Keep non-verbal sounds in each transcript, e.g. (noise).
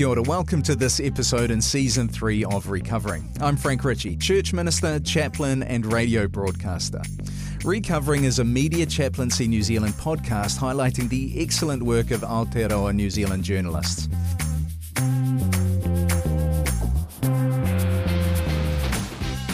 Kia ora. Welcome to this episode in season three of Recovering. I'm Frank Ritchie, church minister, chaplain, and radio broadcaster. Recovering is a media chaplaincy New Zealand podcast highlighting the excellent work of Aotearoa New Zealand journalists.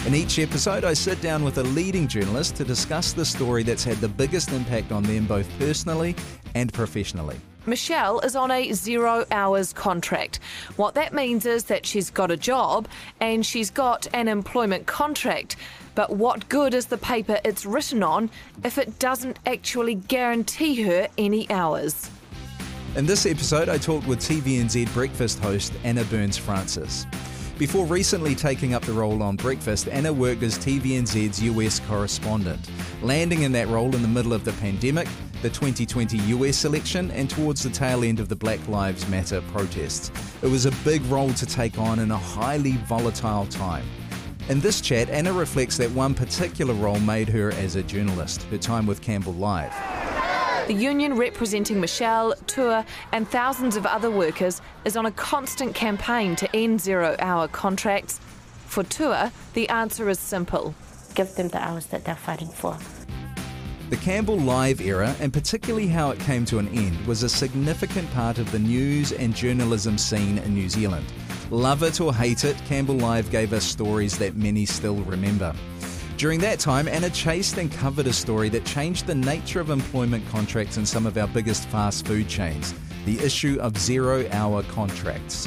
In each episode, I sit down with a leading journalist to discuss the story that's had the biggest impact on them both personally and professionally. Michelle is on a zero hours contract. What that means is that she's got a job and she's got an employment contract. But what good is the paper it's written on if it doesn't actually guarantee her any hours? In this episode, I talked with TVNZ breakfast host Anna Burns Francis. Before recently taking up the role on Breakfast, Anna worked as TVNZ's US correspondent, landing in that role in the middle of the pandemic, the 2020 US election, and towards the tail end of the Black Lives Matter protests. It was a big role to take on in a highly volatile time. In this chat, Anna reflects that one particular role made her as a journalist, her time with Campbell Live. The union representing Michelle, Tour, and thousands of other workers is on a constant campaign to end zero hour contracts. For Tour, the answer is simple give them the hours that they're fighting for. The Campbell Live era, and particularly how it came to an end, was a significant part of the news and journalism scene in New Zealand. Love it or hate it, Campbell Live gave us stories that many still remember. During that time, Anna chased and covered a story that changed the nature of employment contracts in some of our biggest fast food chains the issue of zero hour contracts.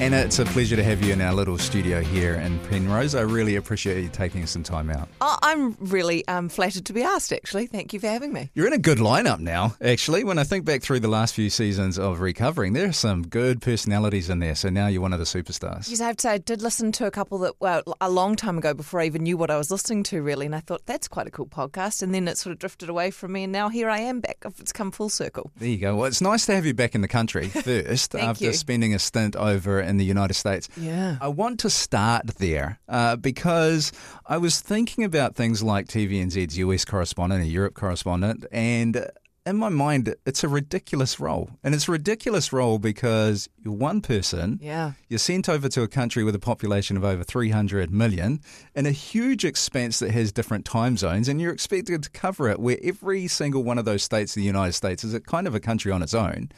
Anna, it's a pleasure to have you in our little studio here in Penrose. I really appreciate you taking some time out. Oh, I'm really um, flattered to be asked, actually. Thank you for having me. You're in a good lineup now, actually. When I think back through the last few seasons of Recovering, there are some good personalities in there. So now you're one of the superstars. Yes, I have to say, I did listen to a couple that, well, a long time ago before I even knew what I was listening to, really. And I thought, that's quite a cool podcast. And then it sort of drifted away from me. And now here I am back. It's come full circle. There you go. Well, it's nice to have you back in the country (laughs) first after you. spending a stint over in the United States. Yeah. I want to start there uh, because I was thinking about things like TVNZ's US correspondent, a Europe correspondent, and in my mind, it's a ridiculous role. And it's a ridiculous role because you're one person. Yeah. You're sent over to a country with a population of over 300 million and a huge expanse that has different time zones, and you're expected to cover it where every single one of those states in the United States is a kind of a country on its own,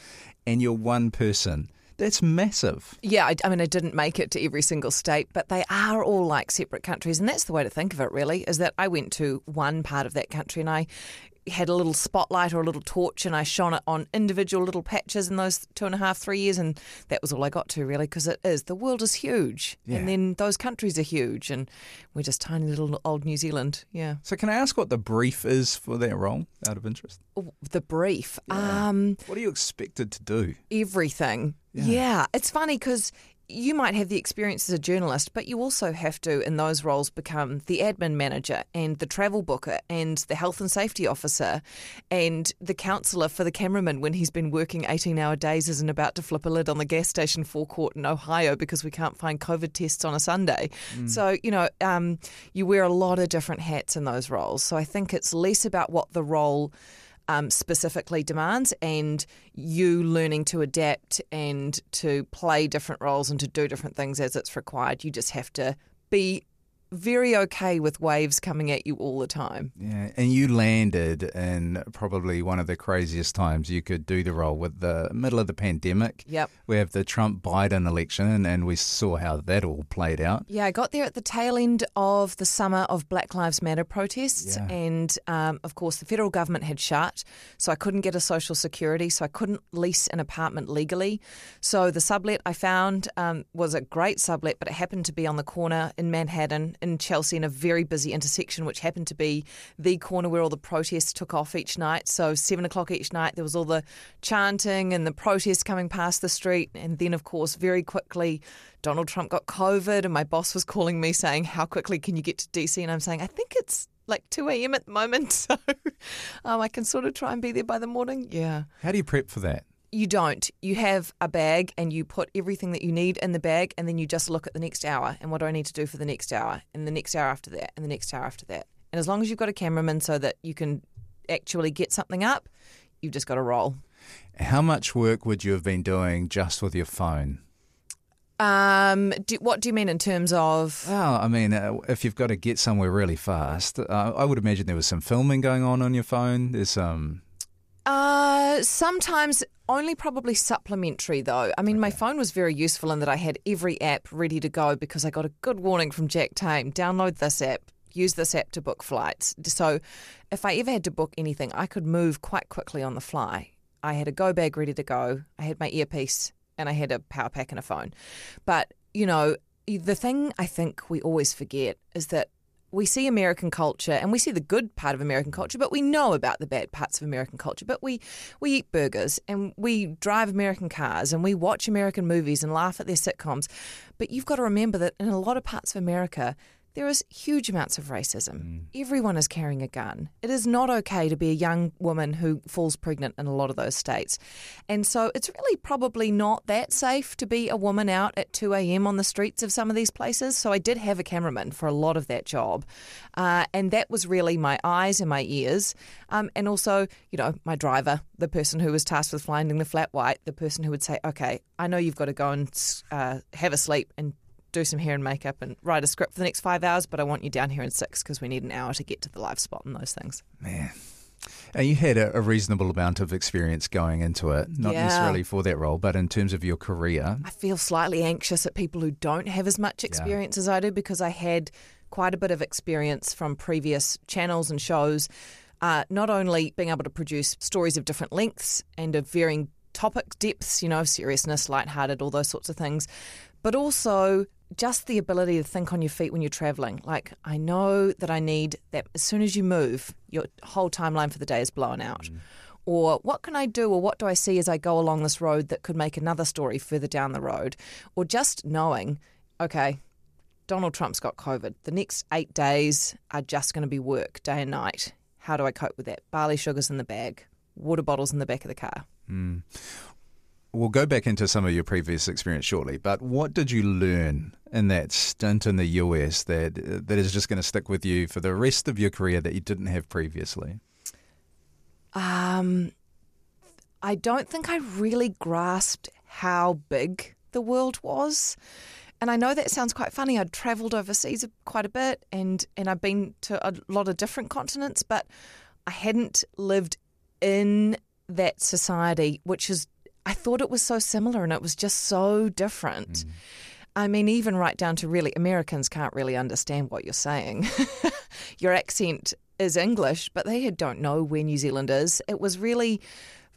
and you're one person. That's massive. Yeah, I, I mean, I didn't make it to every single state, but they are all like separate countries. And that's the way to think of it, really, is that I went to one part of that country and I had a little spotlight or a little torch and I shone it on individual little patches in those two and a half, three years. And that was all I got to, really, because it is. The world is huge. Yeah. And then those countries are huge. And we're just tiny little old New Zealand. Yeah. So, can I ask what the brief is for that role out of interest? Oh, The brief. Um, What are you expected to do? everything. Yeah. It's funny because you might have the experience as a journalist, but you also have to, in those roles, become the admin manager and the travel booker and the health and safety officer and the counsellor for the cameraman when he's been working 18 hour days and about to flip a lid on the gas station forecourt in Ohio because we can't find COVID tests on a Sunday. So, you know, um, you wear a lot of different hats in those roles. So I think it's less about what the role um, specifically demands and you learning to adapt and to play different roles and to do different things as it's required. You just have to be very okay with waves coming at you all the time. Yeah, and you landed in probably one of the craziest times you could do the role with the middle of the pandemic. Yep. We have the Trump Biden election, and, we saw how that all played out. Yeah, I got there at the tail end of the summer of Black Lives Matter protests, Yeah. and um, of course, the federal government had shut, so I couldn't get a social security, so I couldn't lease an apartment legally. So the sublet I found um, was a great sublet, but it happened to be on the corner in Manhattan, in Chelsea, in a very busy intersection, which happened to be the corner where all the protests took off each night. So seven o'clock each night, there was all the chanting and the protests coming past the street, and then, of course, very quickly. Donald Trump got COVID, and my boss was calling me saying, How quickly can you get to DC? And I'm saying, I think it's like 2 a.m. at the moment. (laughs) So um, I can sort of try and be there by the morning. Yeah. How do you prep for that? You don't. You have a bag and you put everything that you need in the bag, and then you just look at the next hour and what do I need to do for the next hour, and the next hour after that, and the next hour after that. And as long as you've got a cameraman so that you can actually get something up, you've just got to roll. How much work would you have been doing just with your phone? Um, do, what do you mean in terms of? Well, I mean, uh, if you've got to get somewhere really fast, uh, I would imagine there was some filming going on on your phone. There's some. Uh, sometimes only probably supplementary though. I mean, my phone was very useful in that I had every app ready to go because I got a good warning from Jack Tame. Download this app. Use this app to book flights. So, if I ever had to book anything, I could move quite quickly on the fly. I had a go bag ready to go. I had my earpiece and I had a power pack and a phone. But, you know, the thing I think we always forget is that we see American culture and we see the good part of American culture, but we know about the bad parts of American culture. But we, we eat burgers and we drive American cars and we watch American movies and laugh at their sitcoms. But you've got to remember that in a lot of parts of America, there is huge amounts of racism. Mm. Everyone is carrying a gun. It is not okay to be a young woman who falls pregnant in a lot of those states. And so it's really probably not that safe to be a woman out at 2 a.m. on the streets of some of these places. So I did have a cameraman for a lot of that job. Uh, and that was really my eyes and my ears. Um, and also, you know, my driver, the person who was tasked with finding the flat white, the person who would say, okay, I know you've got to go and uh, have a sleep and do some hair and makeup and write a script for the next five hours, but I want you down here in six because we need an hour to get to the live spot and those things. Man. And you had a, a reasonable amount of experience going into it, not Yeah. necessarily for that role, but in terms of your career. I feel slightly anxious at people who don't have as much experience as I do because I had quite a bit of experience from previous channels and shows. Uh, not only being able to produce stories of different lengths and of varying topic depths, you know, seriousness, lighthearted, all those sorts of things, but also just the ability to think on your feet when you're traveling. Like, I know that I need that as soon as you move, your whole timeline for the day is blown out. Mm. Or what can I do, or what do I see as I go along this road that could make another story further down the road? Or just knowing, okay, Donald Trump's got COVID. The next eight days are just going to be work, day and night. How do I cope with that? Barley sugars in the bag, water bottles in the back of the car. Hmm. We'll go back into some of your previous experience shortly, but what did you learn in that stint in the US that that is just going to stick with you for the rest of your career that you didn't have previously? Um, I don't think I really grasped how big the world was. And I know that sounds quite funny. I'd travelled overseas quite a bit and, and I've been to a lot of different continents, but I hadn't lived in that society, which is, I thought it was so similar and it was just so different. Mm. I mean, even right down to really, Americans can't really understand what you're saying. (laughs) Your accent is English, but they don't know where New Zealand is. It was really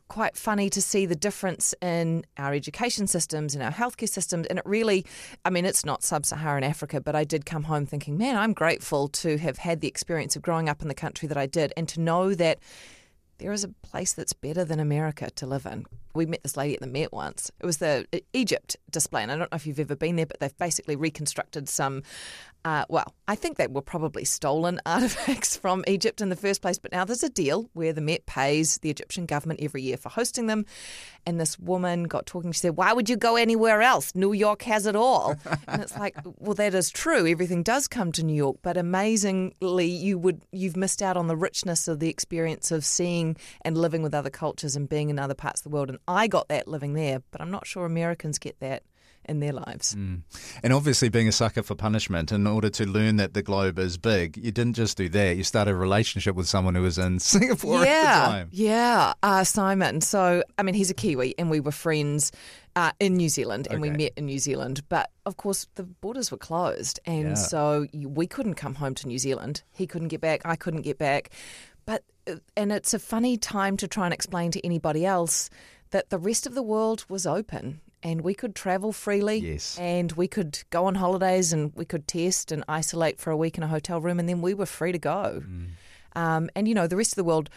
quite funny to see the difference in our education systems and our healthcare systems. And it really, I mean, it's not sub Saharan Africa, but I did come home thinking, man, I'm grateful to have had the experience of growing up in the country that I did and to know that there is a place that's better than America to live in. We met this lady at the Met once. It was the uh, Egypt display, and I don't know if you've ever been there, but they've basically reconstructed some. Uh, well, I think they were probably stolen (laughs) artifacts from Egypt in the first place, but now there's a deal where the Met pays the Egyptian government every year for hosting them. And this woman got talking. She said, "Why would you go anywhere else? New York has it all." (laughs) and it's like, well, that is true. Everything does come to New York, but amazingly, you would you've missed out on the richness of the experience of seeing and living with other cultures and being in other parts of the world. And I got that living there, but I'm not sure Americans get that in their lives. And obviously, being a sucker for punishment, in order to learn that the globe is big, you didn't just do that. You started a relationship with someone who was in (laughs) Singapore yeah, at the time. Yeah, uh, Simon. So, I mean, he's a Kiwi, and we were friends uh, in New Zealand, and we met in New Zealand. But of course, the borders were closed, and Yeah. so we couldn't come home to New Zealand. He couldn't get back. I couldn't get back. But uh, and it's a funny time to try and explain to anybody else that the rest of the world was open. And we could travel freely, Yes. and we could go on holidays, and we could test and isolate for a week in a hotel room, and then we were free to go. Um, and you know, the rest of the world,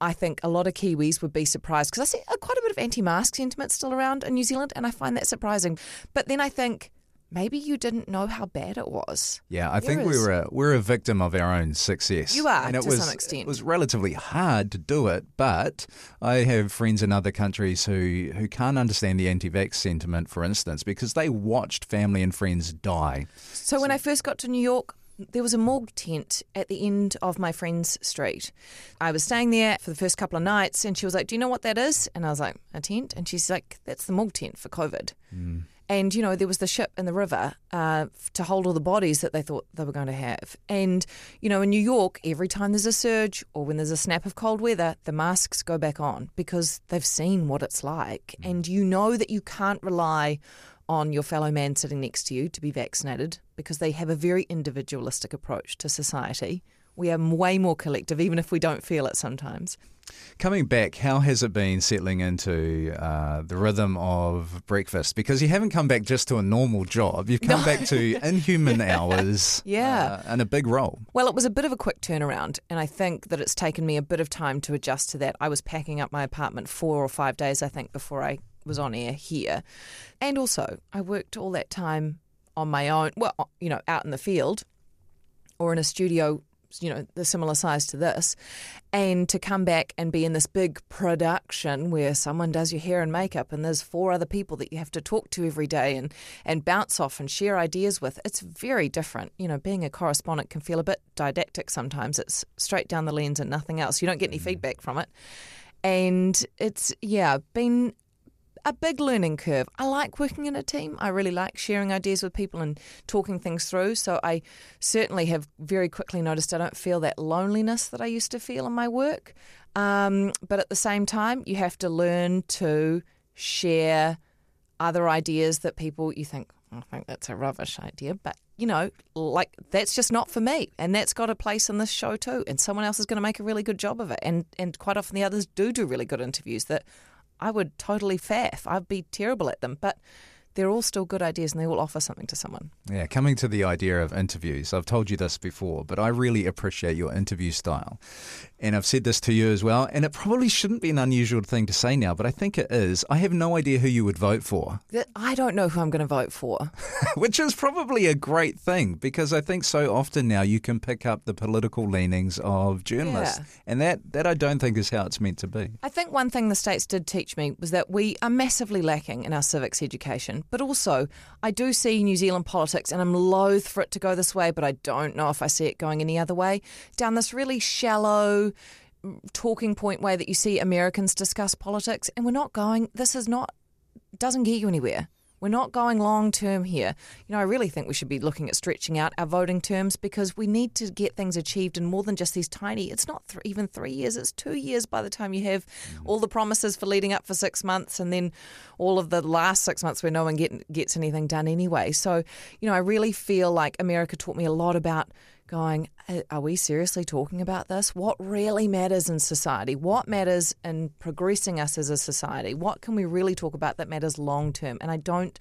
I think a lot of Kiwis would be surprised because I see quite a bit of anti-mask sentiment still around in New Zealand, and I find that surprising. But then I think maybe you didn't know how bad it was. Yeah, I think we were a, we're a victim of our own success. You are, and it to was, some extent. It was relatively hard to do it, but I have friends in other countries who, who can't understand the anti-vax sentiment, for instance, because they watched family and friends die. So when I first got to New York, there was a morgue tent at the end of my friend's street. I was staying there for the first couple of nights, and she was like, "Do you know what that is?" And I was like, "A tent." And she's like, "That's the morgue tent for COVID." Hmm. And you know, there was the ship in the river uh, to hold all the bodies that they thought they were going to have. And you know, in New York, every time there's a surge or when there's a snap of cold weather, the masks go back on because they've seen what it's like, and you know that you can't rely on your fellow man sitting next to you to be vaccinated because they have a very individualistic approach to society. We are way more collective, even if we don't feel it sometimes. Coming back, how has it been settling into uh, the rhythm of breakfast? Because you haven't come back just to a normal job. You've come back to (laughs) inhuman hours Yeah. uh, and a big role. Well, it was a bit of a quick turnaround, and I think that it's taken me a bit of time to adjust to that. I was packing up my apartment four or five days, I think, before I was on air here. And also, I worked all that time on my own, well, you know, out in the field or in a studio, you know, the similar size to this, and to come back and be in this big production where someone does your hair and makeup and there's four other people that you have to talk to every day and, and bounce off and share ideas with, it's very different. You know, being a correspondent can feel a bit didactic sometimes. It's straight down the lens and nothing else. You don't get any mm. feedback from it. And it's, yeah, been a big learning curve. I like working in a team. I really like sharing ideas with people and talking things through. So I certainly have very quickly noticed I don't feel that loneliness that I used to feel in my work. Um, but at the same time, you have to learn to share other ideas that people you think, I think that's a rubbish idea, but you know, like that's just not for me, and that's got a place in this show too. And someone else is going to make a really good job of it, and and quite often the others do do really good interviews that I would totally faff. I'd be terrible at them, but they're all still good ideas, and they all offer something to someone. Yeah, coming to the idea of interviews, I've told you this before, but I really appreciate your interview style. And I've said this to you as well, and it probably shouldn't be an unusual thing to say now, but I think it is. I have no idea who you would vote for, I don't know who I'm going to vote for. (laughs) which is probably a great thing because I think so often now you can pick up the political leanings of journalists, Yeah. and that, that I don't think is how it's meant to be. I think one thing the states did teach me was that we are massively lacking in our civics education. But also, I do see New Zealand politics, and I'm loath for it to go this way, but I don't know if I see it going any other way. Down this really shallow talking point way that you see Americans discuss politics, and we're not going, this is not, doesn't get you anywhere. We're not going long term here. You know, I really think we should be looking at stretching out our voting terms because we need to get things achieved in more than just these tiny. It's not th- even three years; it's two years by the time you have mm-hmm. all the promises for leading up for six months, and then all of the last six months where no one get, gets anything done anyway. So, you know, I really feel like America taught me a lot about going, "Uh, are we seriously talking about this? What really matters in society? What matters in progressing us as a society? What can we really talk about that matters long term? And I don't.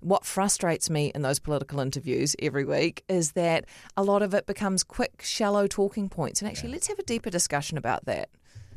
What frustrates me in those political interviews every week is that a lot of it becomes quick, shallow talking points. And actually, let's have a deeper discussion about that.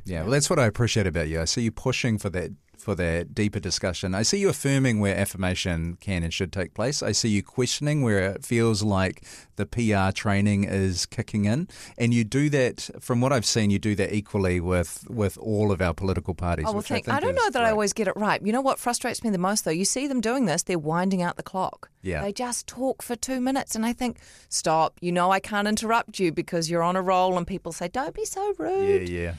Yeah, well, that's what I appreciate about you. I see you pushing for that for that deeper discussion. I see you affirming where affirmation can and should take place. I see you questioning where it feels like the PR training is kicking in, and you do that. From what I've seen, you do that equally with with all of our political parties. Oh, well, thank. I, I, don't know that I always get it right. You know what frustrates me the most, though? You see them doing this, they're winding out the clock. Yeah. They just talk for two minutes, and I think, stop. You know, I can't interrupt you because you're on a roll, and people say, don't be so rude. Yeah, yeah.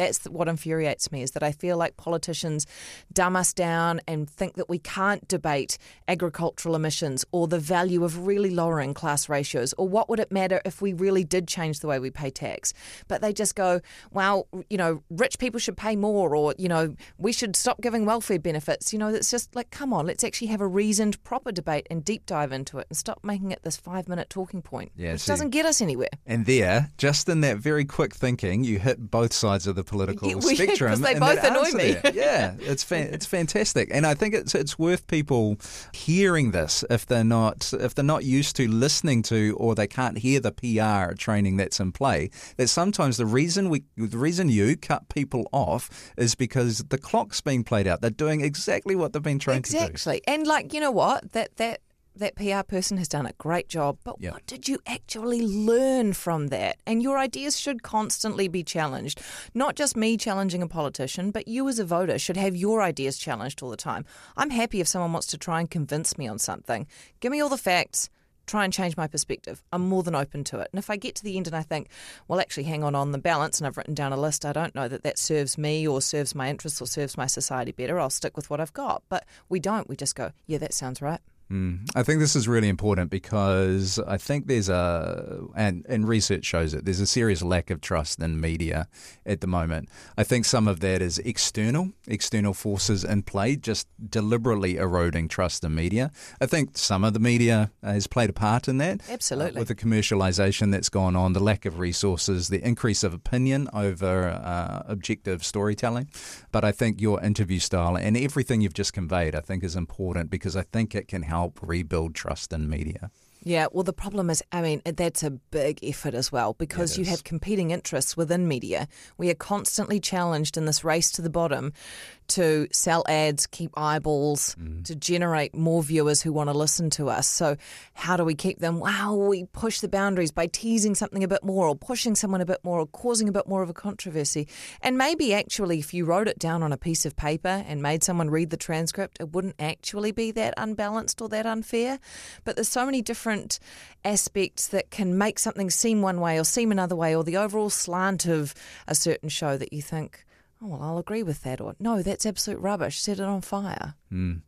That's what infuriates me is that I feel like politicians dumb us down and think that we can't debate agricultural emissions or the value of really lowering class ratios or what would it matter if we really did change the way we pay tax. But they just go, well, you know, rich people should pay more or, you know, we should stop giving welfare benefits. You know, it's just like, come on, let's actually have a reasoned, proper debate and deep dive into it and stop making it this five minute talking point, Yeah, which see- doesn't get us anywhere. And there, just in that very quick thinking, you hit both sides of the political Yeah, well, yeah, spectrum. they both annoy me. there. Yeah, it's fa- it's fantastic, and I think it's it's worth people hearing this if they're not if they're not used to listening to or they can't hear the PR training that's in play. That sometimes the reason we the reason you cut people off is because the clock's being played out. They're doing exactly what they've been trained to do. Exactly. And like, you know what? That that that PR person has done a great job, but Yeah. what did you actually learn from that? And your ideas should constantly be challenged. Not just me challenging a politician, but you as a voter should have your ideas challenged all the time. I'm happy if someone wants to try and convince me on something. Give me all the facts. try and change my perspective. I'm more than open to it. And if I get to the end and I think, well, actually, hang on, on the balance, and I've written down a list, I don't know that that serves me or serves my interests or serves my society better, I'll stick with what I've got. But we don't. We just go, yeah, that sounds right. Mm. I think this is really important because I think there's a, and, and research shows it, there's a serious lack of trust in media at the moment. I think some of that is external, external forces in play, just deliberately eroding trust in media. I think some of the media has played a part in that. Absolutely. Uh, with the commercialization that's gone on, the lack of resources, the increase of opinion over uh, objective storytelling. But I think your interview style and everything you've just conveyed, I think is important because I think it can help help rebuild trust in media. Yeah, well, the problem is, I mean, that's a big effort as well because you have competing interests within media. We are constantly challenged in this race to the bottom to sell ads, keep eyeballs, mm. to generate more viewers who want to listen to us. So, how do we keep them? Wow, we push the boundaries by teasing something a bit more, or pushing someone a bit more, or causing a bit more of a controversy. And maybe actually, if you wrote it down on a piece of paper and made someone read the transcript, it wouldn't actually be that unbalanced or that unfair. But there's so many different aspects that can make something seem one way or seem another way, or the overall slant of a certain show that you think, oh, well, I'll agree with that. Or, no, that's absolute rubbish. Set it on fire. Mm.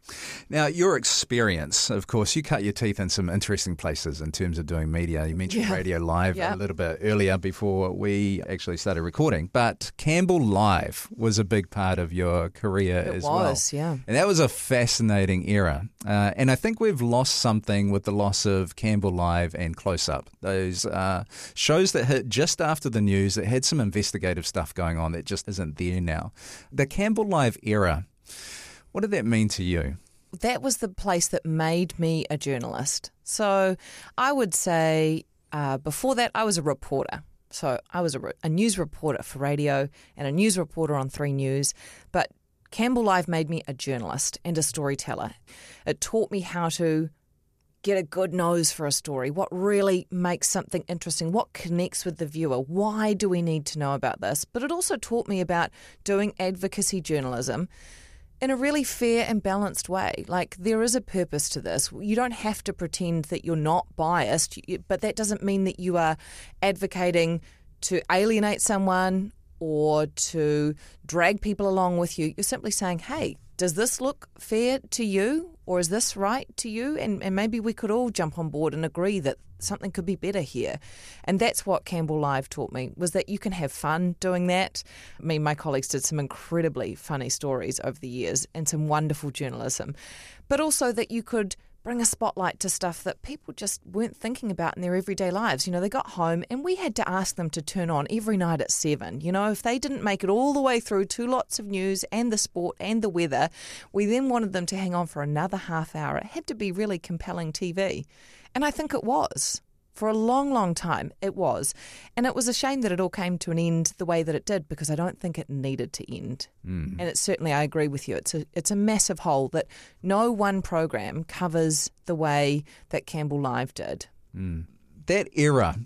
Now, your experience, of course, you cut your teeth in some interesting places in terms of doing media. You mentioned yeah. Radio Live yeah. a little bit earlier before we actually started recording, but Campbell Live was a big part of your career it as was, well. yeah. And that was a fascinating era. Uh, and I think we've lost something with the loss of Campbell Live and Close Up. Those uh, shows that hit just after the news that had some investigative stuff going on that just isn't there now. The Campbell Live era what did that mean to you? That was the place that made me a journalist. So I would say uh, before that, I was a reporter. So I was a, a news reporter for radio and a news reporter on 3 News. But Campbell Live made me a journalist and a storyteller. It taught me how to get a good nose for a story, what really makes something interesting, what connects with the viewer, why do we need to know about this? But it also taught me about doing advocacy journalism in a really fair and balanced way. Like, there is a purpose to this. You don't have to pretend that you're not biased, but that doesn't mean that you are advocating to alienate someone or to drag people along with you. You're simply saying, hey, does this look fair to you or is this right to you? And, and maybe we could all jump on board and agree that something could be better here. And that's what Campbell Live taught me was that you can have fun doing that. I mean, my colleagues did some incredibly funny stories over the years and some wonderful journalism, but also that you could bring a spotlight to stuff that people just weren't thinking about in their everyday lives. You know, they got home and we had to ask them to turn on every night at seven. You know, if they didn't make it all the way through two lots of news and the sport and the weather, we then wanted them to hang on for another half hour. It had to be really compelling TV. And I think it was. For a long, long time, it was. And it was a shame that it all came to an end the way that it did because I don't think it needed to end. Mm. And it's certainly, I agree with you, it's a, it's a massive hole that no one program covers the way that Campbell Live did. Mm. That era,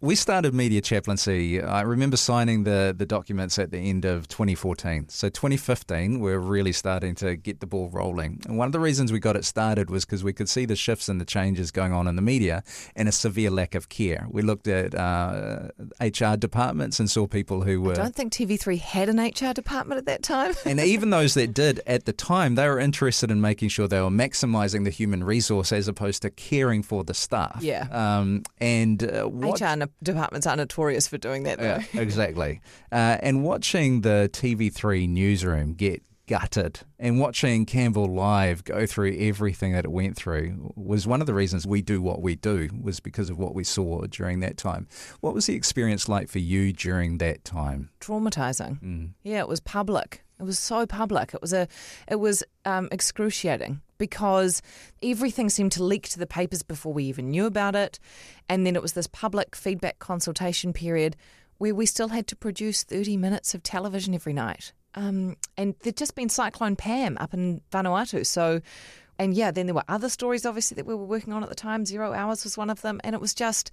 we started media chaplaincy. I remember signing the, the documents at the end of 2014. So 2015, we're really starting to get the ball rolling. And one of the reasons we got it started was because we could see the shifts and the changes going on in the media and a severe lack of care. We looked at uh, HR departments and saw people who were. I don't think TV3 had an HR department at that time. (laughs) and even those that did at the time, they were interested in making sure they were maximising the human resource as opposed to caring for the staff. Yeah. Um, and uh, what, HR departments are notorious for doing that, though. Yeah, (laughs) exactly. Uh, and watching the TV3 newsroom get gutted and watching Campbell live go through everything that it went through was one of the reasons we do what we do was because of what we saw during that time. What was the experience like for you during that time? Traumatizing. Mm. Yeah, it was public. It was so public. It was a, it was um, excruciating because everything seemed to leak to the papers before we even knew about it, and then it was this public feedback consultation period where we still had to produce thirty minutes of television every night. Um, and there'd just been Cyclone Pam up in Vanuatu, so. And yeah, then there were other stories, obviously, that we were working on at the time. Zero Hours was one of them. And it was just,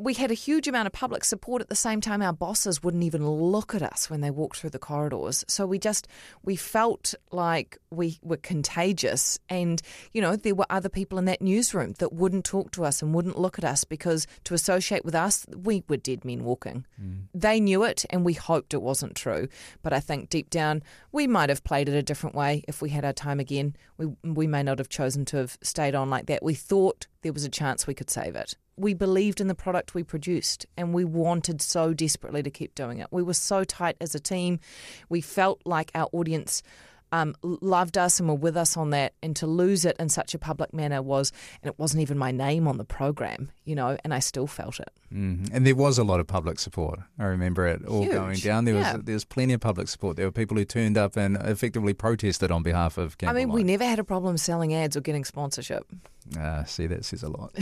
we had a huge amount of public support at the same time our bosses wouldn't even look at us when they walked through the corridors. So we just we felt like we were contagious and you know there were other people in that newsroom that wouldn't talk to us and wouldn't look at us because to associate with us we were dead men walking. Mm. they knew it and we hoped it wasn't true. But i think deep down we might have played it a different way if we had our time again. We we may not have chosen to have stayed on like that. We thought there was a chance we could save it we believed in the product we produced and we wanted so desperately to keep doing it. We were so tight as a team. We felt like our audience um, loved us and were with us on that, and to lose it in such a public manner was, and it wasn't even my name on the program, you know, and I still felt it. Mm-hmm. And there was a lot of public support. I remember it all Huge. going down. There yeah. was there was plenty of public support. There were people who turned up and effectively protested on behalf of. Campbell I mean, Live. we never had a problem selling ads or getting sponsorship. Uh, see, that says a lot.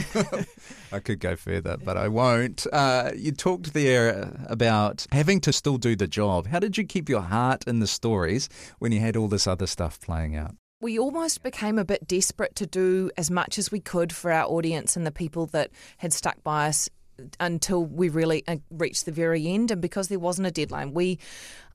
(laughs) I could go further, but I won't. Uh, you talked there about having to still do the job. How did you keep your heart in the stories when you had all this other stuff playing out? we almost became a bit desperate to do as much as we could for our audience and the people that had stuck by us until we really uh, reached the very end. And because there wasn't a deadline, we,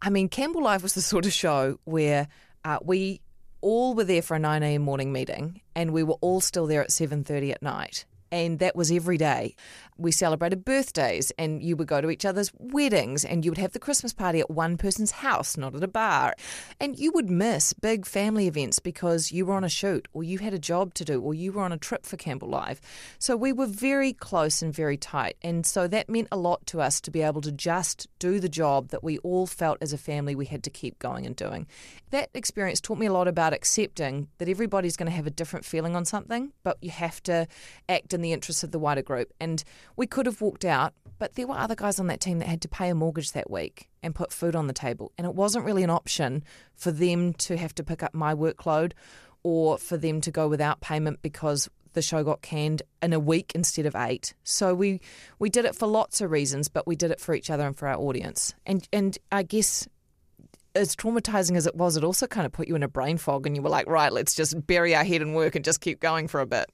I mean, Campbell Live was the sort of show where uh, we all were there for a 9 a.m. morning meeting and we were all still there at 7.30 at night and that was every day. We celebrated birthdays, and you would go to each other's weddings, and you would have the Christmas party at one person's house, not at a bar. And you would miss big family events because you were on a shoot, or you had a job to do, or you were on a trip for Campbell Live. So we were very close and very tight. And so that meant a lot to us to be able to just do the job that we all felt as a family we had to keep going and doing. That experience taught me a lot about accepting that everybody's going to have a different feeling on something, but you have to act in the interests of the wider group. And we could have walked out, but there were other guys on that team that had to pay a mortgage that week and put food on the table. And it wasn't really an option for them to have to pick up my workload or for them to go without payment because the show got canned in a week instead of eight. So we we did it for lots of reasons, but we did it for each other and for our audience. And and I guess as traumatizing as it was, it also kind of put you in a brain fog and you were like, right, let's just bury our head in work and just keep going for a bit.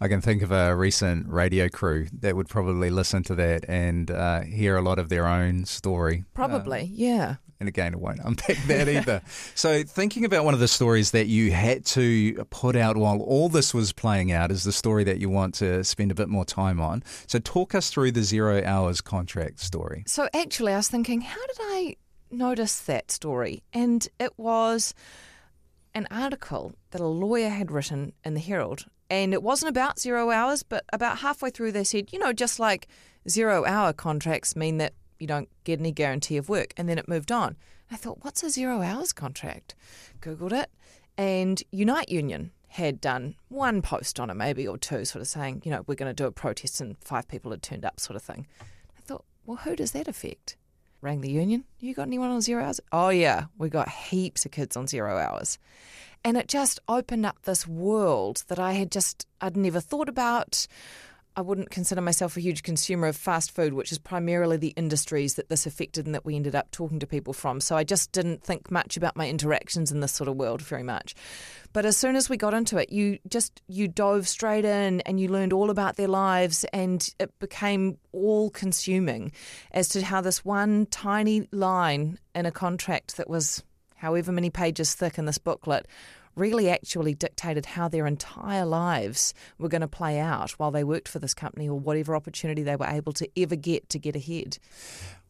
I can think of a recent radio crew that would probably listen to that and uh, hear a lot of their own story. Probably, uh, yeah. And again, it won't unpack (laughs) that either. so, thinking about one of the stories that you had to put out while all this was playing out is the story that you want to spend a bit more time on. So, talk us through the zero hours contract story. So, actually, I was thinking, how did I notice that story? And it was an article that a lawyer had written in the Herald and it wasn't about zero hours, but about halfway through, they said, you know, just like zero hour contracts mean that you don't get any guarantee of work. And then it moved on. I thought, what's a zero hours contract? Googled it. And Unite Union had done one post on it, maybe or two, sort of saying, you know, we're going to do a protest and five people had turned up, sort of thing. I thought, well, who does that affect? Rang the union. You got anyone on zero hours? Oh, yeah, we got heaps of kids on zero hours. And it just opened up this world that I had just, I'd never thought about. I wouldn't consider myself a huge consumer of fast food, which is primarily the industries that this affected and that we ended up talking to people from. So I just didn't think much about my interactions in this sort of world very much. But as soon as we got into it, you just you dove straight in and you learned all about their lives and it became all consuming as to how this one tiny line in a contract that was however many pages thick in this booklet really actually dictated how their entire lives were going to play out while they worked for this company or whatever opportunity they were able to ever get to get ahead.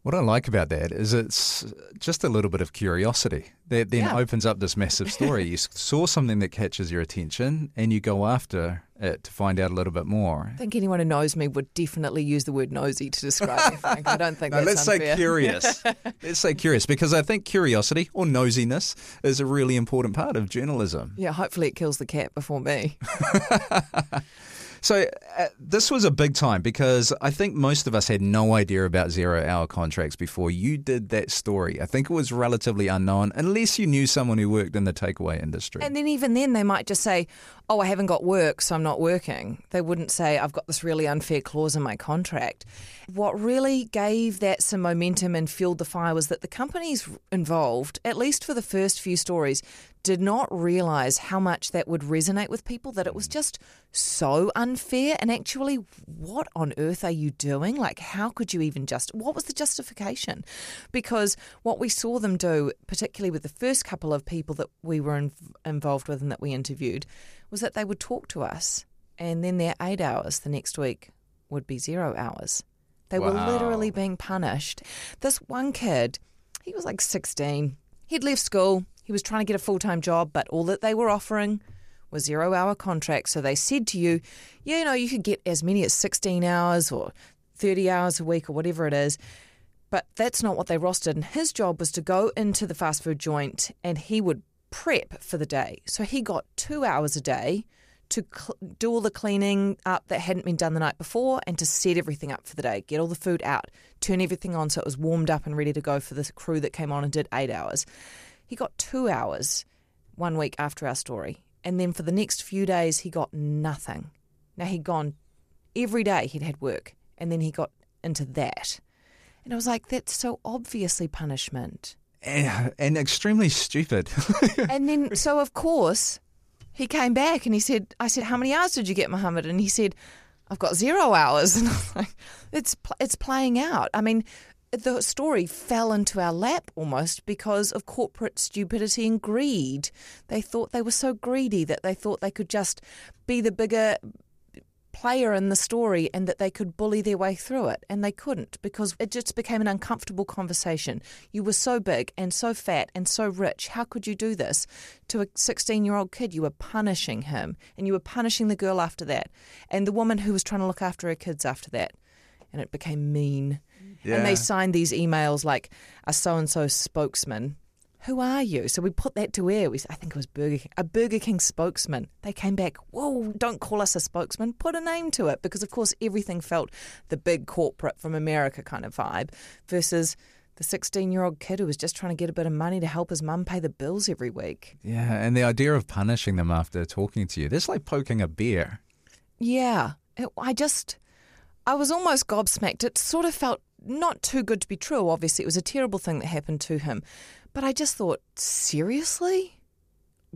What I like about that is it's just a little bit of curiosity that then yeah. opens up this massive story. you saw something that catches your attention and you go after it to find out a little bit more. I think anyone who knows me would definitely use the word nosy to describe me, Frank. I don't think no, let's unfair. say curious. (laughs) let's say curious because I think curiosity or nosiness is a really important part of journalism. Yeah, hopefully it kills the cat before me. (laughs) So uh, this was a big time because I think most of us had no idea about zero hour contracts before you did that story. I think it was relatively unknown unless you knew someone who worked in the takeaway industry. And then even then they might just say, "Oh, I haven't got work, so I'm not working." They wouldn't say, "I've got this really unfair clause in my contract." What really gave that some momentum and fueled the fire was that the companies involved, at least for the first few stories, did not realize how much that would resonate with people, that it was just so unfair. And actually, what on earth are you doing? Like, how could you even just, what was the justification? Because what we saw them do, particularly with the first couple of people that we were in, involved with and that we interviewed, was that they would talk to us and then their eight hours the next week would be zero hours. They were literally being punished. This one kid, he was like 16. He'd left school. He was trying to get a full time job, but all that they were offering was zero hour contracts. So they said to you, yeah, you know, you could get as many as 16 hours or 30 hours a week or whatever it is. But that's not what they rostered. And his job was to go into the fast food joint and he would prep for the day. So he got two hours a day to cl- do all the cleaning up that hadn't been done the night before and to set everything up for the day, get all the food out, turn everything on so it was warmed up and ready to go for the crew that came on and did eight hours. He got two hours one week after our story. And then for the next few days, he got nothing. Now, he'd gone every day, he'd had work, and then he got into that. And I was like, that's so obviously punishment. Eh, and extremely stupid. (laughs) and then, so of course, he came back and he said, I said, how many hours did you get, Mohammed? And he said, I've got zero hours. (laughs) And I was like, it's, it's playing out. I mean, the story fell into our lap almost because of corporate stupidity and greed. They thought they were so greedy that they thought they could just be the bigger player in the story and that they could bully their way through it. And they couldn't because it just became an uncomfortable conversation. You were so big and so fat and so rich. How could you do this to a 16 year old kid? You were punishing him and you were punishing the girl after that and the woman who was trying to look after her kids after that. And it became mean. And they signed these emails like a so and so spokesman. Who are you? So we put that to air. We, I think it was Burger King, a Burger King spokesman. They came back, whoa, don't call us a spokesman, put a name to it. Because, of course, everything felt the big corporate from America kind of vibe versus the 16 year old kid who was just trying to get a bit of money to help his mum pay the bills every week. yeah, and the idea of punishing them after talking to you, that's like poking a bear. Yeah, it, I just, I was almost gobsmacked. It sort of felt not too good to be true. Obviously, it was a terrible thing that happened to him. But I just thought, seriously?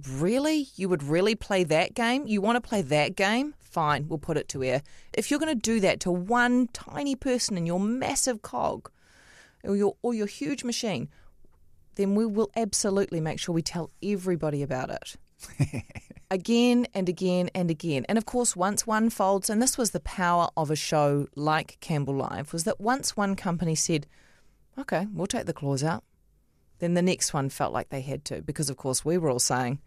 Really? You would really play that game? You want to play that game? Fine, we'll put it to air. If you're going to do that to one tiny person in your massive cog or your, or your huge machine, then we will absolutely make sure we tell everybody about it again and again and again. And of course, once one folds, and this was the power of a show like Campbell Live, was that once one company said, okay, we'll take the clause out, then the next one felt like they had to, because of course we were all saying,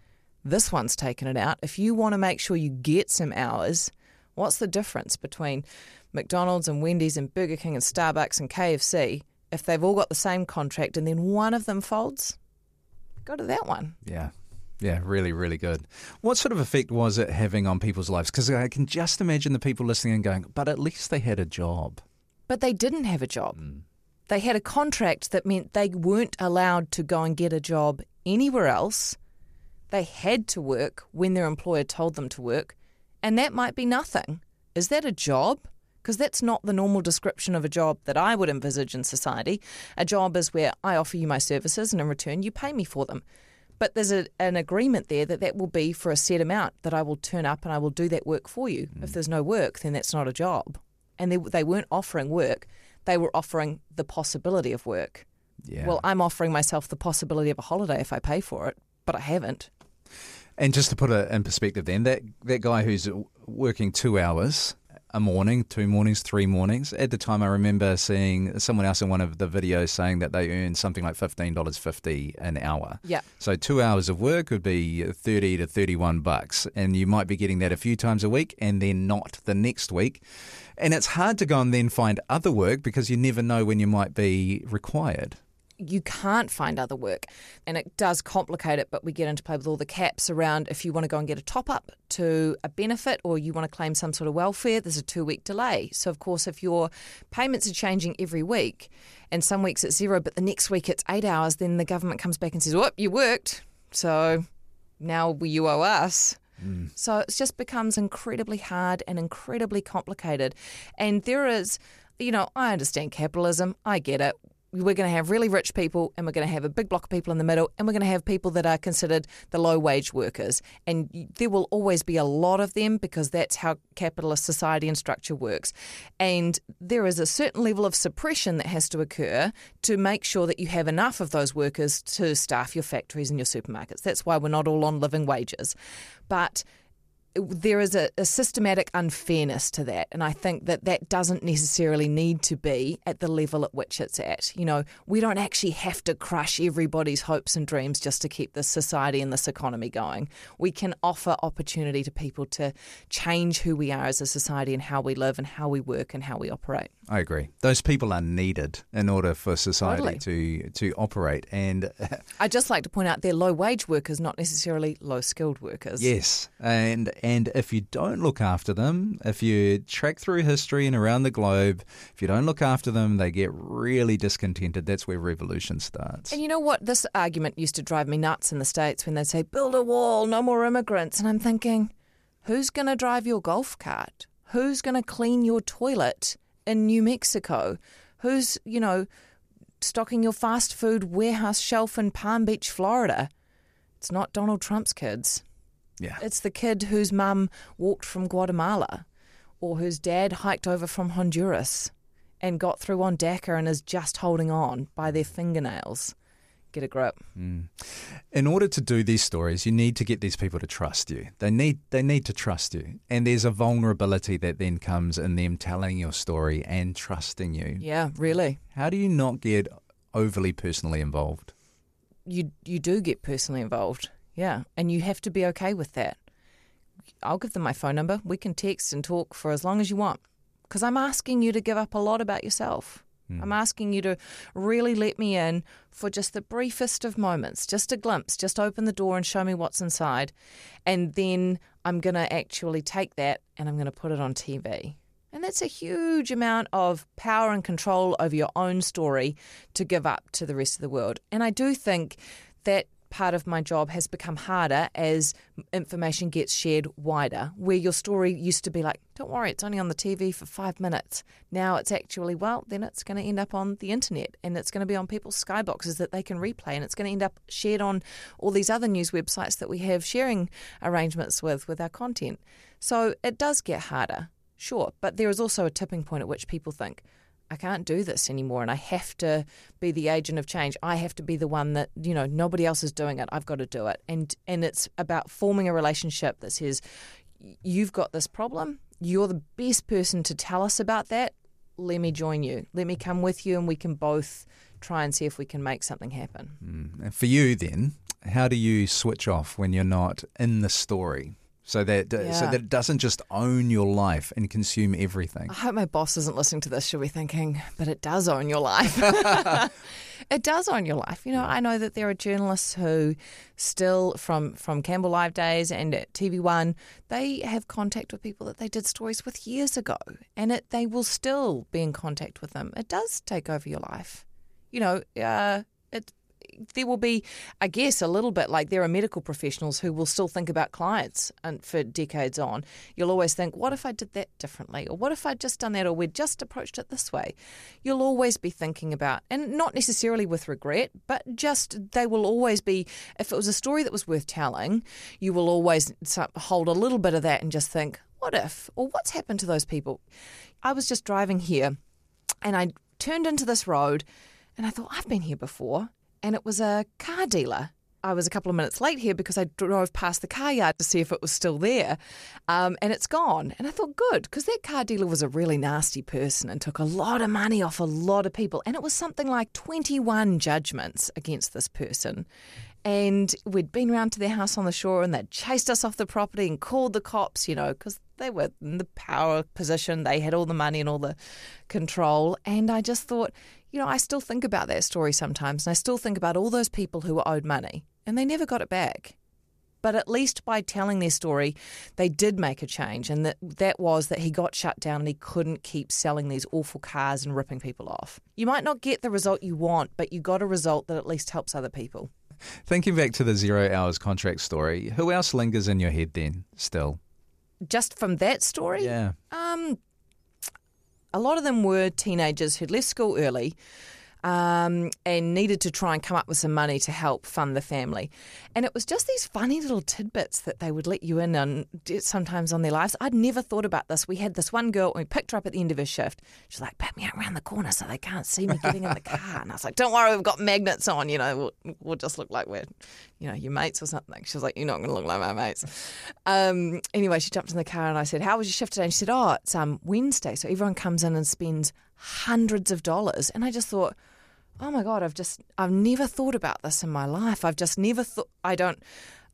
this one's taken it out. If you want to make sure you get some hours, what's the difference between McDonald's and Wendy's and Burger King and Starbucks and KFC if they've all got the same contract and then one of them folds? Go to that one. Yeah. Yeah, really, really good. What sort of effect was it having on people's lives? Because I can just imagine the people listening and going, but at least they had a job. But they didn't have a job. Hmm. They had a contract that meant they weren't allowed to go and get a job anywhere else. They had to work when their employer told them to work, and that might be nothing. Is that a job? Because that's not the normal description of a job that I would envisage in society. A job is where I offer you my services and in return you pay me for them. But there's a, an agreement there that that will be for a set amount that I will turn up and I will do that work for you. If there's no work, then that's not a job. And they, they weren't offering work, they were offering the possibility of work. Yeah. Well, I'm offering myself the possibility of a holiday if I pay for it, but I haven't. And just to put it in perspective, then that that guy who's working two hours a morning, two mornings, three mornings. At the time, I remember seeing someone else in one of the videos saying that they earn something like fifteen dollars fifty an hour. Yeah. So two hours of work would be thirty to thirty-one bucks, and you might be getting that a few times a week, and then not the next week. And it's hard to go and then find other work because you never know when you might be required. You can't find other work. And it does complicate it, but we get into play with all the caps around if you want to go and get a top up to a benefit or you want to claim some sort of welfare, there's a two week delay. So, of course, if your payments are changing every week and some weeks it's zero, but the next week it's eight hours, then the government comes back and says, Whoop, you worked. So now you owe us. Hmm. So it just becomes incredibly hard and incredibly complicated. And there is, you know, I understand capitalism, I get it. We're going to have really rich people and we're going to have a big block of people in the middle and we're going to have people that are considered the low wage workers. And there will always be a lot of them because that's how capitalist society and structure works. And there is a certain level of suppression that has to occur to make sure that you have enough of those workers to staff your factories and your supermarkets. That's why we're not all on living wages. But there is a, a, systematic unfairness to that, and I think that that doesn't necessarily need to be at the level at which it's at. You know, we don't actually have to crush everybody's hopes and dreams just to keep this society and this economy going. We can offer opportunity to people to change who we are as a society and how we live and how we work and how we operate. I agree. Those people are needed in order for society totally. to to operate. And (laughs) I'd just like to point out they're low wage workers, not necessarily low skilled workers. Yes, and and if you don't look after them, if you track through history and around the globe, if you don't look after them, they get really discontented. That's where revolution starts. And you know what? This argument used to drive me nuts in the States when they'd say, build a wall, no more immigrants. And I'm thinking, who's going to drive your golf cart? Who's going to clean your toilet in New Mexico? Who's, you know, stocking your fast food warehouse shelf in Palm Beach, Florida? It's not Donald Trump's kids. Yeah. It's the kid whose mum walked from Guatemala or whose dad hiked over from Honduras and got through on DACA and is just holding on by their fingernails. Get a grip. Mm. In order to do these stories, you need to get these people to trust you. They need they need to trust you. And there's a vulnerability that then comes in them telling your story and trusting you. Yeah, really. How do you not get overly personally involved? You you do get personally involved. Yeah, and you have to be okay with that. I'll give them my phone number. We can text and talk for as long as you want because I'm asking you to give up a lot about yourself. Mm. I'm asking you to really let me in for just the briefest of moments, just a glimpse, just open the door and show me what's inside. And then I'm going to actually take that and I'm going to put it on TV. And that's a huge amount of power and control over your own story to give up to the rest of the world. And I do think that part of my job has become harder as information gets shared wider, where your story used to be like, don't worry, it's only on the TV for five minutes. Now it's actually, well, then it's going to end up on the internet and it's going to be on people's skyboxes that they can replay and it's going to end up shared on all these other news websites that we have sharing arrangements with with our content. So it does get harder, sure, but there is also a tipping point at which people think, I can't do this anymore and I have to be the agent of change. I have to be the one that, you know, nobody else is doing it. I've got to do it. And and it's about forming a relationship that says you've got this problem. You're the best person to tell us about that. Let me join you. Let me come with you and we can both try and see if we can make something happen. Mm. And for you then, how do you switch off when you're not in the story? So that yeah. so that it doesn't just own your life and consume everything. I hope my boss isn't listening to this. She'll be thinking, but it does own your life. (laughs) it does own your life. You know, I know that there are journalists who still from from Campbell Live days and TV One, they have contact with people that they did stories with years ago, and it they will still be in contact with them. It does take over your life. You know, uh, there will be, I guess, a little bit like there are medical professionals who will still think about clients and for decades on. You'll always think, what if I did that differently? Or what if I'd just done that? Or we'd just approached it this way? You'll always be thinking about, and not necessarily with regret, but just they will always be, if it was a story that was worth telling, you will always hold a little bit of that and just think, what if? Or what's happened to those people? I was just driving here and I turned into this road and I thought, I've been here before and it was a car dealer. I was a couple of minutes late here because I drove past the car yard to see if it was still there, um, and it's gone. And I thought, good, because that car dealer was a really nasty person and took a lot of money off a lot of people. And it was something like 21 judgments against this person. And we'd been round to their house on the shore and they'd chased us off the property and called the cops, you know, because they were in the power position. They had all the money and all the control. And I just thought, you know, I still think about that story sometimes, and I still think about all those people who were owed money and they never got it back. But at least by telling their story, they did make a change, and that, that was that he got shut down and he couldn't keep selling these awful cars and ripping people off. You might not get the result you want, but you got a result that at least helps other people. Thinking back to the zero hours contract story, who else lingers in your head then still? Just from that story? Yeah. Um, a lot of them were teenagers who'd left school early. Um, and needed to try and come up with some money to help fund the family. And it was just these funny little tidbits that they would let you in on sometimes on their lives. I'd never thought about this. We had this one girl, and we picked her up at the end of her shift. She's like, "Pat me out around the corner so they can't see me getting in the (laughs) car." And I was like, "Don't worry, we've got magnets on. You know, we'll, we'll just look like we're, you know, your mates or something." She was like, "You're not going to look like my mates." Um, anyway, she jumped in the car, and I said, "How was your shift today?" And she said, "Oh, it's um Wednesday, so everyone comes in and spends hundreds of dollars." And I just thought oh my god i've just i've never thought about this in my life. I've just never thought i don't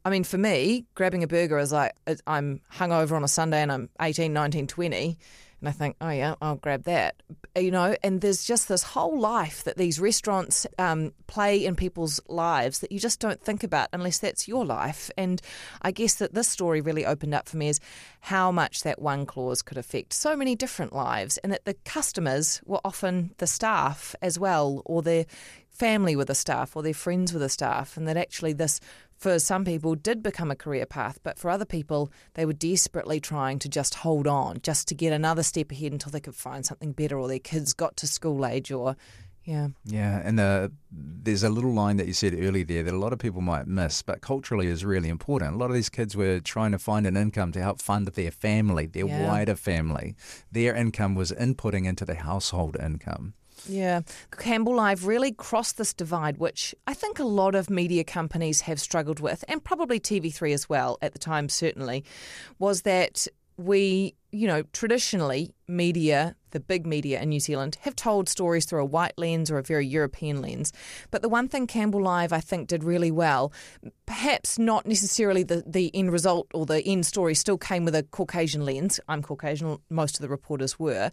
i mean for me grabbing a burger is like i'm hungover on a sunday and i'm 18 19 20 and I think, oh yeah, I'll grab that. You know, and there's just this whole life that these restaurants um, play in people's lives that you just don't think about unless that's your life. And I guess that this story really opened up for me is how much that one clause could affect so many different lives, and that the customers were often the staff as well, or their family with the staff, or their friends with the staff, and that actually this for some people did become a career path, but for other people, they were desperately trying to just hold on, just to get another step ahead until they could find something better or their kids got to school age or. Yeah. Yeah. And uh, there's a little line that you said earlier there that a lot of people might miss, but culturally is really important. A lot of these kids were trying to find an income to help fund their family, their yeah. wider family. Their income was inputting into the household income. Yeah. Campbell Live really crossed this divide, which I think a lot of media companies have struggled with, and probably TV3 as well at the time, certainly, was that we, you know, traditionally, media, the big media in New Zealand, have told stories through a white lens or a very European lens. But the one thing Campbell Live, I think, did really well, perhaps not necessarily the, the end result or the end story still came with a Caucasian lens. I'm Caucasian, most of the reporters were,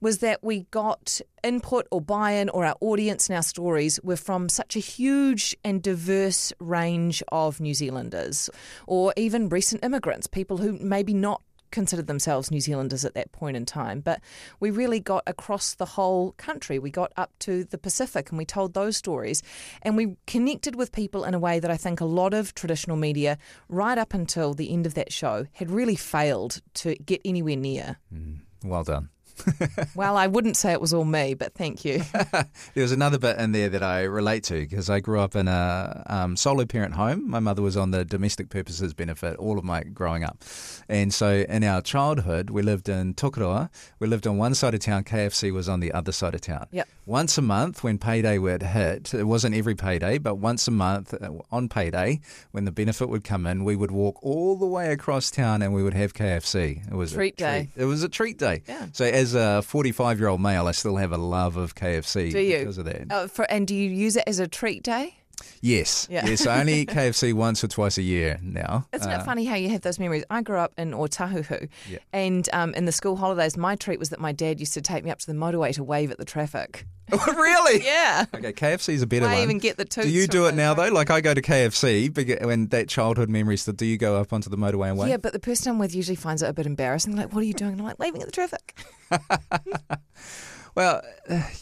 was that we got input or buy in or our audience and our stories were from such a huge and diverse range of New Zealanders or even recent immigrants, people who maybe not considered themselves New Zealanders at that point in time. But we really got across the whole country. We got up to the Pacific and we told those stories. And we connected with people in a way that I think a lot of traditional media, right up until the end of that show, had really failed to get anywhere near. Mm, well done. (laughs) well, I wouldn't say it was all me, but thank you. (laughs) there was another bit in there that I relate to because I grew up in a um, solo parent home. My mother was on the domestic purposes benefit all of my growing up. And so in our childhood, we lived in Tokoroa. We lived on one side of town, KFC was on the other side of town. Yep. Once a month, when payday would hit, it wasn't every payday, but once a month uh, on payday, when the benefit would come in, we would walk all the way across town and we would have KFC. It was treat a treat. day. It was a treat day. Yeah. So as a 45 year old male, I still have a love of KFC do you? because of that. Uh, for, and do you use it as a treat day? Yes, yeah. yes. I only (laughs) eat KFC once or twice a year now. Isn't uh, it funny how you have those memories? I grew up in Otahuhu, yeah. and um, in the school holidays, my treat was that my dad used to take me up to the motorway to wave at the traffic. (laughs) really? (laughs) yeah. Okay, KFC's a better I one. even get the Do you do it now though? Like I go to KFC when that childhood memory still. Do you go up onto the motorway and wave? Yeah, but the person I'm with usually finds it a bit embarrassing. Like, what are you doing? And I'm like, waving at the traffic. Well,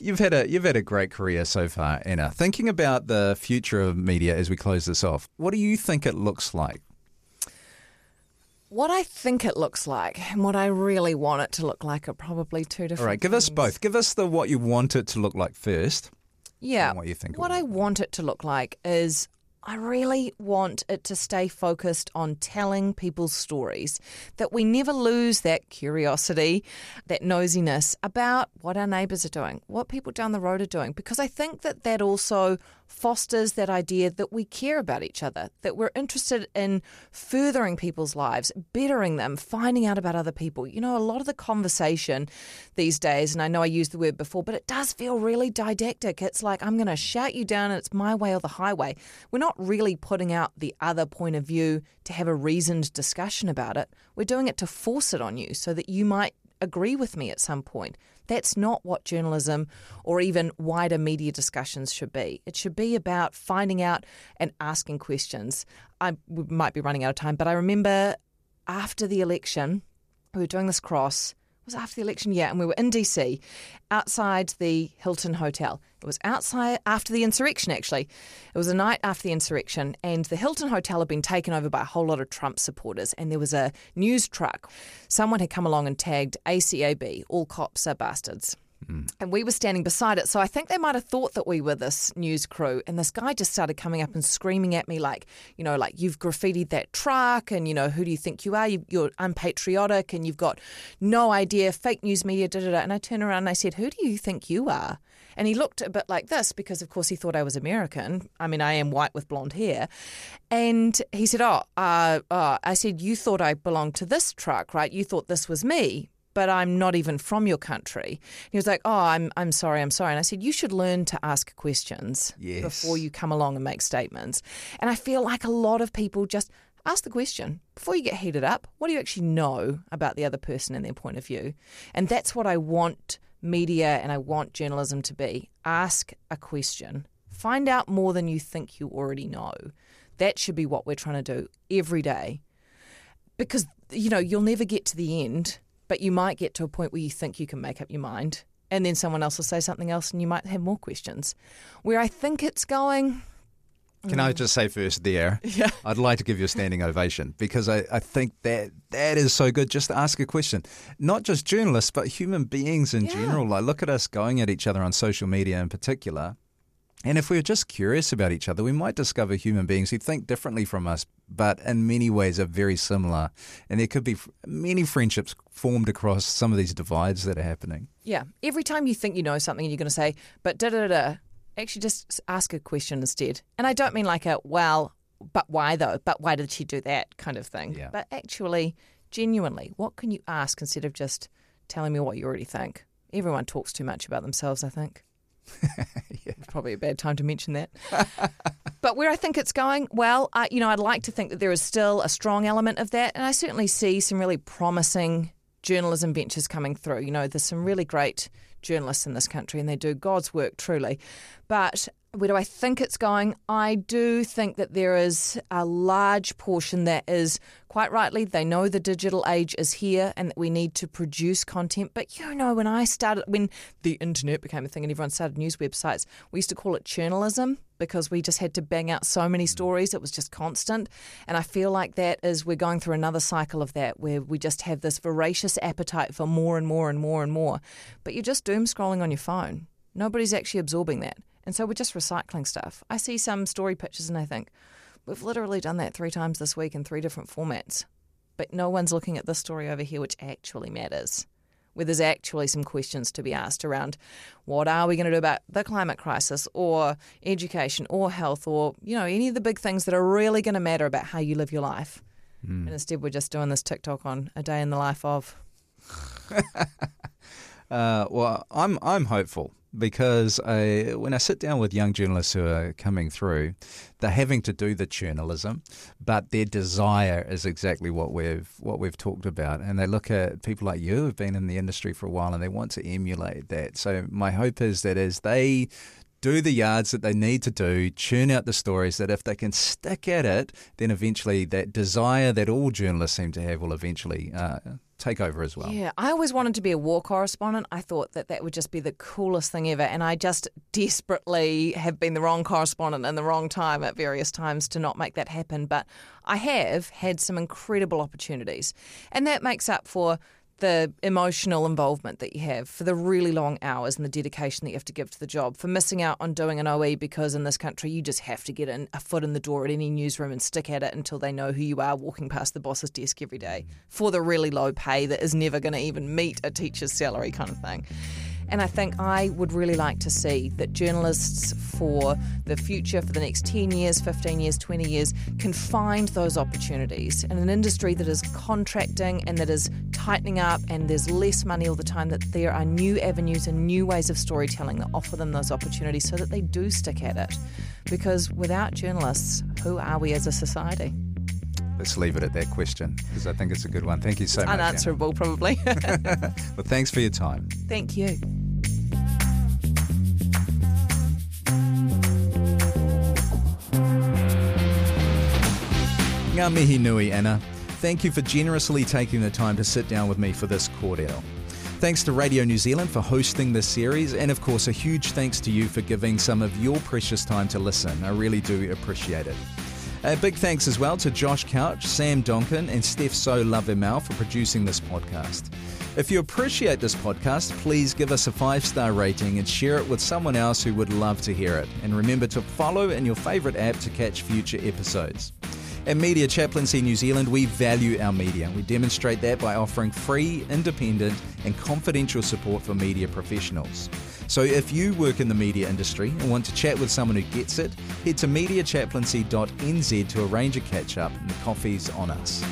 you've had a you've had a great career so far, Anna. Thinking about the future of media as we close this off, what do you think it looks like? What I think it looks like and what I really want it to look like are probably two different. All right, give things. us both. Give us the what you want it to look like first. Yeah. what you think? What I want it to look like is I really want it to stay focused on telling people's stories, that we never lose that curiosity, that nosiness about what our neighbours are doing, what people down the road are doing, because I think that that also fosters that idea that we care about each other, that we're interested in furthering people's lives, bettering them, finding out about other people. You know, a lot of the conversation these days, and I know I used the word before, but it does feel really didactic. It's like I'm going to shout you down and it's my way or the highway. We're not really putting out the other point of view to have a reasoned discussion about it. We're doing it to force it on you so that you might agree with me at some point. That's not what journalism or even wider media discussions should be. It should be about finding out and asking questions. I might be running out of time, but I remember after the election, we were doing this cross was after the election, yeah, and we were in DC, outside the Hilton Hotel. It was outside after the insurrection, actually. It was a night after the insurrection, and the Hilton Hotel had been taken over by a whole lot of Trump supporters, and there was a news truck. Someone had come along and tagged ACAB, all cops are bastards. And we were standing beside it. So I think they might have thought that we were this news crew. And this guy just started coming up and screaming at me, like, you know, like, you've graffitied that truck. And, you know, who do you think you are? You, you're unpatriotic and you've got no idea, fake news media, da da da. And I turned around and I said, Who do you think you are? And he looked a bit like this because, of course, he thought I was American. I mean, I am white with blonde hair. And he said, Oh, uh, uh, I said, You thought I belonged to this truck, right? You thought this was me but I'm not even from your country. He was like, "Oh, I'm I'm sorry, I'm sorry." And I said, "You should learn to ask questions Yes. before you come along and make statements." And I feel like a lot of people just ask the question before you get heated up. What do you actually know about the other person and their point of view? And that's what I want media and I want journalism to be. Ask a question. Find out more than you think you already know. That should be what we're trying to do every day because you know you'll never get to the end but you might get to a point where you think you can make up your mind and then someone else will say something else and you might have more questions where i think it's going Can I mm. just say first there? (laughs) Yeah. I'd like to give you a standing ovation because I, I think that that is so good just to ask a question. Not just journalists, but human beings in Yeah. general. Like, look at us going at each other on social media in particular. And if we're just curious about each other, we might discover human beings who think differently from us, but in many ways are very similar. And there could be many friendships formed across some of these divides that are happening. yeah. Every time you think you know something and you're going to say but da da da da. Actually just ask a question instead. And i don't mean like a well but why though? But why did she do that? kind of thing. Yeah. but actually genuinely what can you ask instead of just telling me what you already think? Everyone talks too much about themselves i think (laughs) It's probably a bad time to mention that. but where I think it's going, well, I, you know, I'd like to think that there is still a strong element of that, and I certainly see some really promising journalism ventures coming through. You know, there's some really great journalists in this country, and they do God's work truly. But where do I think it's going? I do think that there is a large portion that is quite rightly, they know the digital age is here and that we need to produce content. But you know, when I started, when the internet became a thing and everyone started news websites, we used to call it churnalism because we just had to bang out so many mm. stories. It was just constant. And I feel like that is, we're going through another cycle of that where we just have this voracious appetite for more and more and more and more. But you're just doom scrolling on your phone. Nobody's actually absorbing that. And so we're just recycling stuff. I see some story pictures and I think, we've literally done that three times this week in three different formats. But no one's looking at this story over here, which actually matters, where there's actually some questions to be asked around what are we going to do about the climate crisis or education or health or, you know, any of the big things that are really going to matter about how you live your life. And instead, we're just doing this TikTok on a day in the life of. (laughs) Uh, well, I'm I'm hopeful because I, when I sit down with young journalists who are coming through, they're having to do the journalism, but their desire is exactly what we've what we've talked about, and they look at people like you who've been in the industry for a while, and they want to emulate that. So my hope is that as they do the yards that they need to do, churn out the stories that if they can stick at it, then eventually that desire that all journalists seem to have will eventually uh, take over as well. Yeah, I always wanted to be a war correspondent. I thought that that would just be the coolest thing ever. And I just desperately have been the wrong correspondent in the wrong time at various times to not make that happen. But I have had some incredible opportunities. And that makes up for the emotional involvement that you have, for the really long hours and the dedication that you have to give to the job, for missing out on doing an OE because in this country you just have to get in, a foot in the door at any newsroom and stick at it until they know who you are walking past the boss's desk every day for the really low pay that is never going to even meet a teacher's salary kind of thing. And I think I would really like to see that journalists for the future, for the next 10 years, 15 years, 20 years, can find those opportunities in an industry that is contracting and that is tightening up and there's less money all the time, that there are new avenues and new ways of storytelling that offer them those opportunities so that they do stick at it. Because without journalists, who are we as a society? Let's leave it at that question because I think it's a good one. Thank you so much. Anna. Unanswerable, probably. (laughs) Well, thanks for your time. Thank you. Ngā mihi nui, Anna. Thank you for generously taking the time to sit down with me for this kōrero. Thanks to Radio New Zealand for hosting this series, and of course, a huge thanks to you for giving some of your precious time to listen. I really do appreciate it. A big thanks as well to Josh Couch, Sam Donkin, and Steph So Love Lovemau for producing this podcast. If you appreciate this podcast, please give us a five star rating and share it with someone else who would love to hear it. And remember to follow in your favourite app to catch future episodes. At Media Chaplaincy New Zealand, we value our media. We demonstrate that by offering free, independent, and confidential support for media professionals. So if you work in the media industry and want to chat with someone who gets it, head to mediachaplaincy.nz to arrange a catch up, and the coffee's on us.